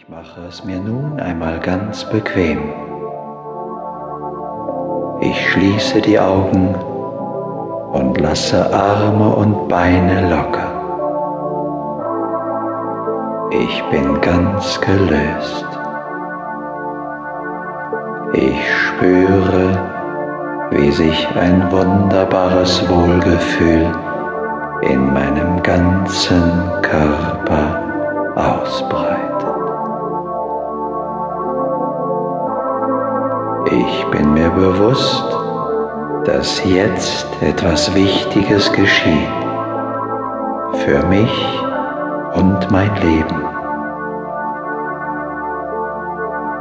Ich mache es mir nun einmal ganz bequem. Ich schließe die Augen und lasse Arme und Beine locker. Ich bin ganz gelöst. Ich spüre, wie sich ein wunderbares Wohlgefühl in meinem ganzen Körper ausbreitet. Ich bin mir bewusst, dass jetzt etwas Wichtiges geschieht für mich und mein Leben.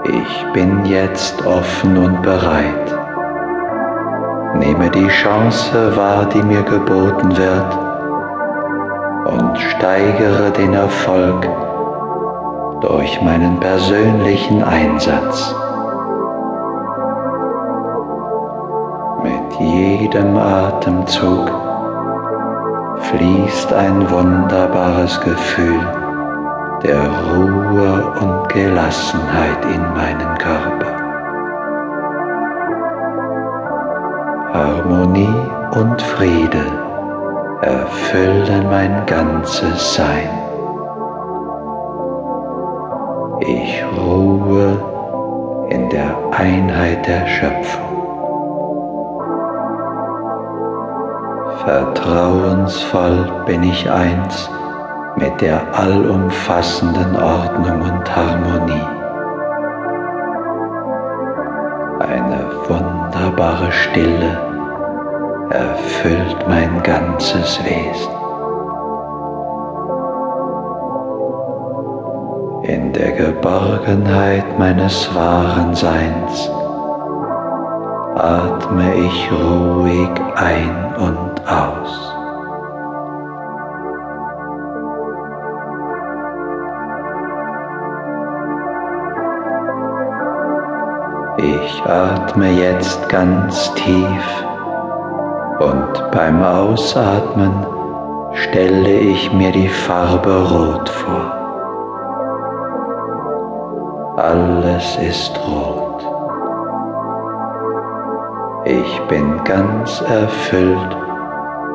Ich bin jetzt offen und bereit. Nehme die Chance wahr, die mir geboten wird und steigere den Erfolg durch meinen persönlichen Einsatz. Mit jedem Atemzug fließt ein wunderbares Gefühl der Ruhe und Gelassenheit in meinen Körper. Harmonie und Friede erfüllen mein ganzes Sein. Ich ruhe in der Einheit der Schöpfung. Vertrauensvoll bin ich eins mit der allumfassenden Ordnung und Harmonie. Eine wunderbare Stille erfüllt mein ganzes Wesen. In der Geborgenheit meines wahren Seins atme ich ruhig ein und aus. Ich atme jetzt ganz tief und beim Ausatmen stelle ich mir die Farbe Rot vor. Alles ist rot. Ich bin ganz erfüllt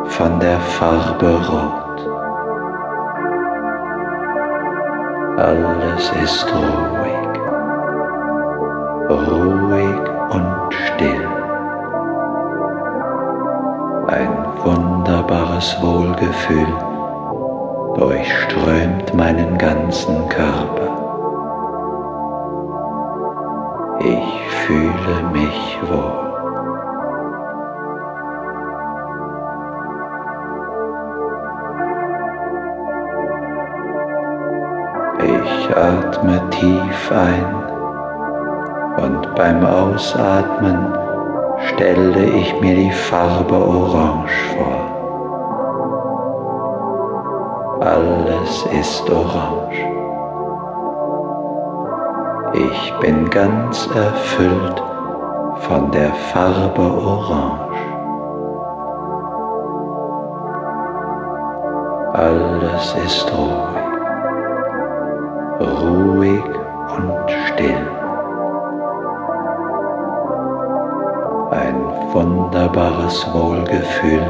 von der Farbe Rot. Alles ist ruhig, ruhig und still. Ein wunderbares Wohlgefühl durchströmt meinen ganzen Körper. Ich fühle mich wohl. Ich atme tief ein und beim Ausatmen stelle ich mir die Farbe Orange vor. Alles ist orange. Ich bin ganz erfüllt von der Farbe Orange. Alles ist ruhig, wunderbares Wohlgefühl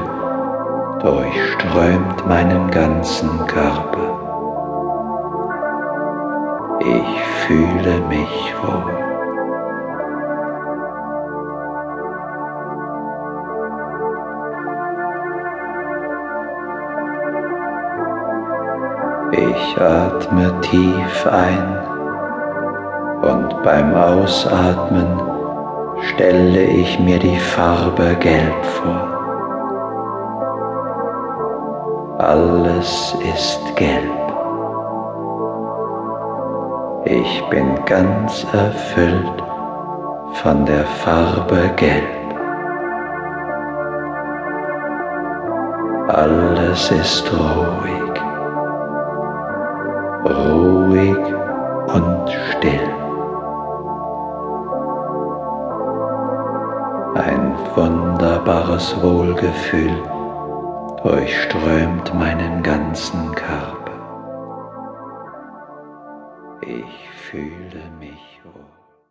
durchströmt meinen ganzen Körper. Ich fühle mich wohl. Ich atme tief ein und beim Ausatmen stelle ich mir die Farbe Gelb vor. Alles ist gelb. Ich bin ganz erfüllt von der Farbe Gelb. Alles ist ruhig, ruhig und still. Wunderbares Wohlgefühl durchströmt meinen ganzen Körper. Ich fühle mich